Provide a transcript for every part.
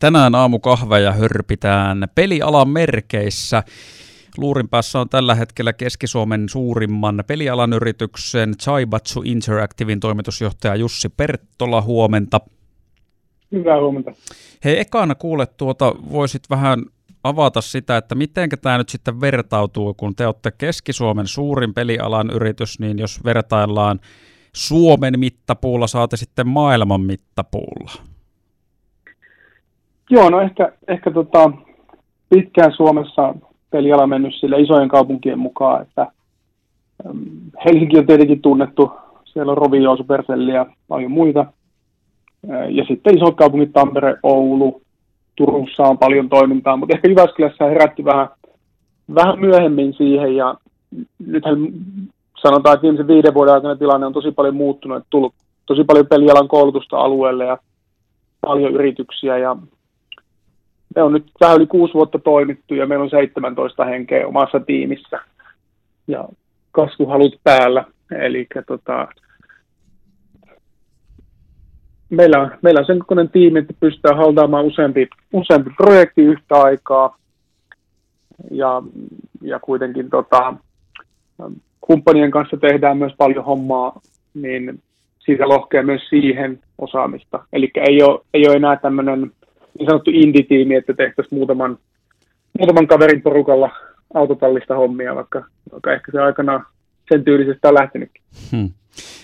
Tänään aamukahveja hörpitään pelialan merkeissä. Luurin päässä on tällä hetkellä Keski-Suomen suurimman pelialan yrityksen Chaibatsu Interactivin toimitusjohtaja Jussi Perttola. Huomenta. Hyvää huomenta. Hei, ekana kuule tuota, voisit vähän avata sitä, että miten tämä nyt sitten vertautuu, kun te olette Keski-Suomen suurin pelialan yritys, niin jos vertaillaan Suomen mittapuulla, saatte sitten maailman mittapuulla. Joo, no ehkä, ehkä tota, pitkään Suomessa peliala mennyt sille isojen kaupunkien mukaan, että Helsinki on tietenkin tunnettu, siellä on Rovio, Supercelli ja paljon muita. Ja sitten isot kaupungit, Tampere, Oulu, Turussa on paljon toimintaa, mutta ehkä Jyväskylässä herätti vähän, vähän myöhemmin siihen ja nythän sanotaan, että viimeisen viiden vuoden aikana tilanne on tosi paljon muuttunut, että tullut tosi paljon pelialan koulutusta alueelle ja paljon yrityksiä ja me on nyt vähän yli kuusi vuotta toimittu ja meillä on 17 henkeä omassa tiimissä ja kasvuhalut päällä. Eli tota, meillä, on, meillä on sen kokoinen tiimi, että pystytään haltaamaan useampi, useampi projekti yhtä aikaa ja, ja kuitenkin tota, kumppanien kanssa tehdään myös paljon hommaa, niin siitä lohkee myös siihen osaamista. Eli ei ole, ei ole enää tämmöinen niin sanottu indie-tiimi, että tehtäisiin muutaman, muutaman kaverin porukalla autotallista hommia, vaikka, vaikka ehkä se aikana sen tyylisestä on lähtenytkin. Hmm.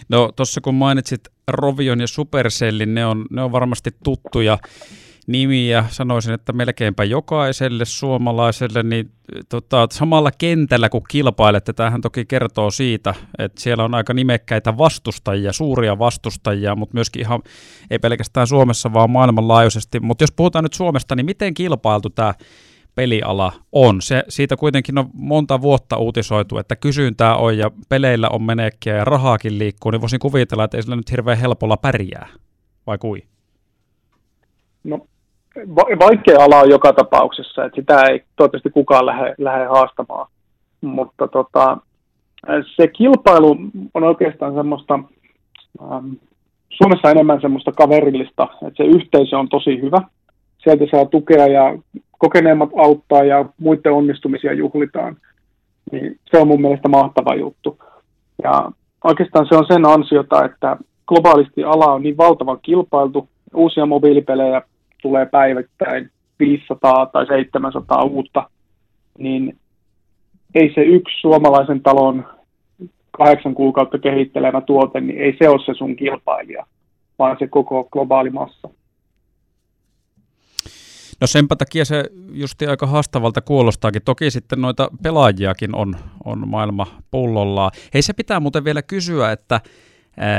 No tuossa kun mainitsit Rovion ja Supercellin, ne on, ne on varmasti tuttuja nimiä, sanoisin, että melkeinpä jokaiselle suomalaiselle, niin tota, samalla kentällä kun kilpailette, tämähän toki kertoo siitä, että siellä on aika nimekkäitä vastustajia, suuria vastustajia, mutta myöskin ihan, ei pelkästään Suomessa, vaan maailmanlaajuisesti. Mutta jos puhutaan nyt Suomesta, niin miten kilpailtu tämä peliala on? Se, siitä kuitenkin on monta vuotta uutisoitu, että kysyntää on ja peleillä on menekkiä ja rahaakin liikkuu, niin voisin kuvitella, että ei sillä nyt hirveän helpolla pärjää, vai kui? No vaikea ala on joka tapauksessa, että sitä ei toivottavasti kukaan lähde, lähde haastamaan. Mutta tota, se kilpailu on oikeastaan semmoista, ähm, Suomessa enemmän semmoista kaverillista, että se yhteisö on tosi hyvä. Sieltä saa tukea ja kokeneemmat auttaa ja muiden onnistumisia juhlitaan. Niin se on mun mielestä mahtava juttu. Ja oikeastaan se on sen ansiota, että globaalisti ala on niin valtavan kilpailtu, uusia mobiilipelejä tulee päivittäin 500 tai 700 uutta, niin ei se yksi suomalaisen talon kahdeksan kuukautta kehittelemä tuote, niin ei se ole se sun kilpailija, vaan se koko globaali massa. No senpä takia se justi aika haastavalta kuulostaakin. Toki sitten noita pelaajiakin on, on maailma pullollaan. Hei se pitää muuten vielä kysyä, että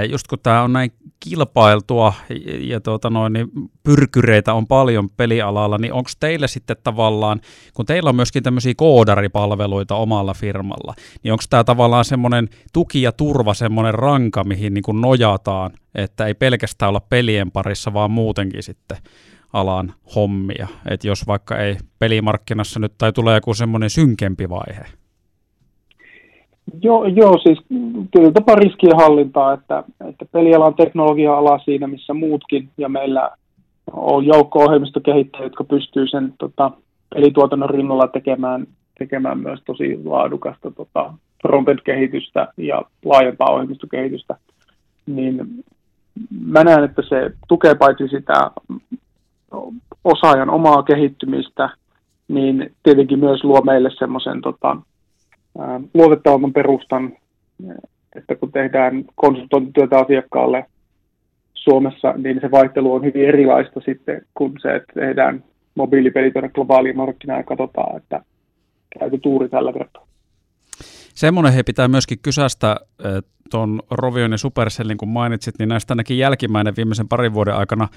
just kun tämä on näin kilpailtua ja, tuota noin, niin pyrkyreitä on paljon pelialalla, niin onko teillä sitten tavallaan, kun teillä on myöskin tämmöisiä koodaripalveluita omalla firmalla, niin onko tämä tavallaan semmoinen tuki ja turva, semmoinen ranka, mihin niin kuin nojataan, että ei pelkästään olla pelien parissa, vaan muutenkin sitten alan hommia, että jos vaikka ei pelimarkkinassa nyt tai tulee joku semmoinen synkempi vaihe? Joo, joo siis kyllä tapa riskien hallintaa, että, että pelialan teknologia-ala siinä, missä muutkin, ja meillä on joukko ohjelmistokehittäjiä, jotka pystyy sen tota, pelituotannon rinnalla tekemään, tekemään myös tosi laadukasta tota, frontend-kehitystä ja laajempaa ohjelmistokehitystä, niin mä näen, että se tukee paitsi sitä osaajan omaa kehittymistä, niin tietenkin myös luo meille semmoisen tota, luotettavamman perustan, että kun tehdään konsultointityötä asiakkaalle Suomessa, niin se vaihtelu on hyvin erilaista sitten kuin se, että tehdään mobiilipelit tuonne globaaliin markkinaan ja katsotaan, että käykö tuuri tällä kertaa. Semmoinen he pitää myöskin kysästä tuon Rovion ja Supercellin, kun mainitsit, niin näistä ainakin jälkimmäinen viimeisen parin vuoden aikana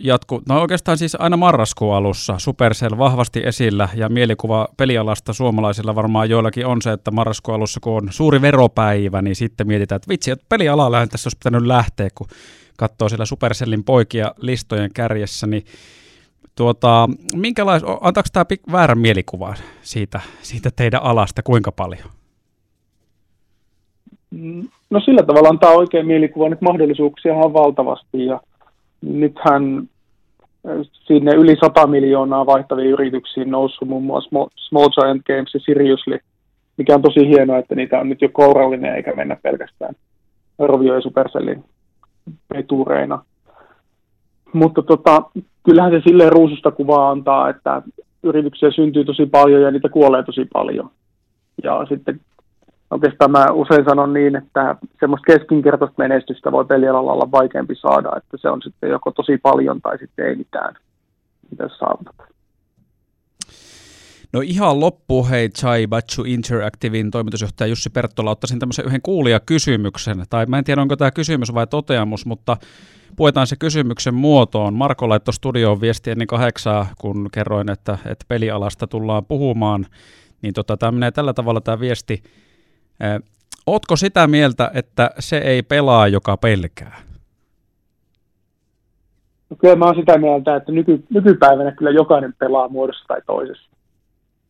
jatku, no oikeastaan siis aina marraskuun alussa Supercell vahvasti esillä ja mielikuva pelialasta suomalaisilla varmaan joillakin on se, että marraskuun alussa kun on suuri veropäivä, niin sitten mietitään, että vitsi, että pelialallahan tässä olisi pitänyt lähteä, kun katsoo siellä Supercellin poikia listojen kärjessä, niin tuota, minkälais, antaako tämä väärän mielikuva siitä, siitä teidän alasta, kuinka paljon? No sillä tavalla antaa oikein mielikuva, että mahdollisuuksia on valtavasti ja nythän sinne yli 100 miljoonaa vaihtaviin yrityksiin noussut muun muassa Small Giant Games ja Seriously, mikä on tosi hienoa, että niitä on nyt jo kourallinen eikä mennä pelkästään Rovio ja Supercellin vetureina. Mutta tota, kyllähän se silleen ruususta kuvaa antaa, että yrityksiä syntyy tosi paljon ja niitä kuolee tosi paljon. Ja sitten oikeastaan mä usein sanon niin, että semmoista keskinkertaista menestystä voi pelialalla olla vaikeampi saada, että se on sitten joko tosi paljon tai sitten ei mitään, mitä saavutat. No ihan loppu, hei Chai Bachu Interactivin toimitusjohtaja Jussi Perttola, ottaisin tämmöisen yhden kuulijakysymyksen, tai mä en tiedä onko tämä kysymys vai toteamus, mutta puetaan se kysymyksen muotoon. Marko laittoi studioon viesti ennen kahdeksaa, kun kerroin, että, että pelialasta tullaan puhumaan, niin tota, tämä menee tällä tavalla tämä viesti. Ootko sitä mieltä, että se ei pelaa, joka pelkää? No kyllä mä oon sitä mieltä, että nyky, nykypäivänä kyllä jokainen pelaa muodossa tai toisessa.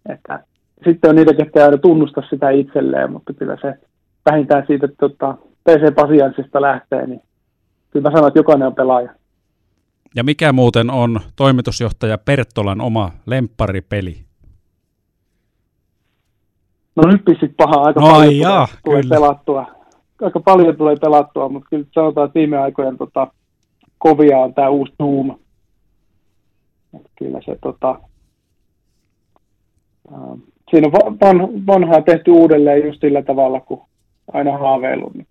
Että sitten on niitä, jotka ei tunnusta sitä itselleen, mutta kyllä se vähintään siitä tota, PC-pasianssista lähtee, niin kyllä mä sanon, että jokainen on pelaaja. Ja mikä muuten on toimitusjohtaja Perttolan oma lempparipeli? No nyt pistit pahaa, aika no, paljon jaa, tulee, tulee pelattua. Aika paljon tulee pelattua, mutta kyllä sanotaan, että viime aikojen tota, kovia on tämä uusi Doom. Että kyllä se tota, äh, siinä on van, vanhaa tehty uudelleen just sillä tavalla, kun aina haaveillut. Niin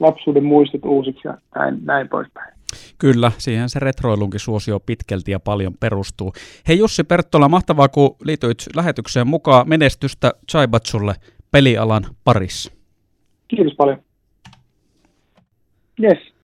lapsuuden muistot uusiksi ja näin, näin poispäin. Kyllä, siihen se retroilunkin suosio pitkälti ja paljon perustuu. Hei Jussi Perttola, mahtavaa kun liityit lähetykseen mukaan. Menestystä Chaibatsulle pelialan parissa. Kiitos paljon. Yes.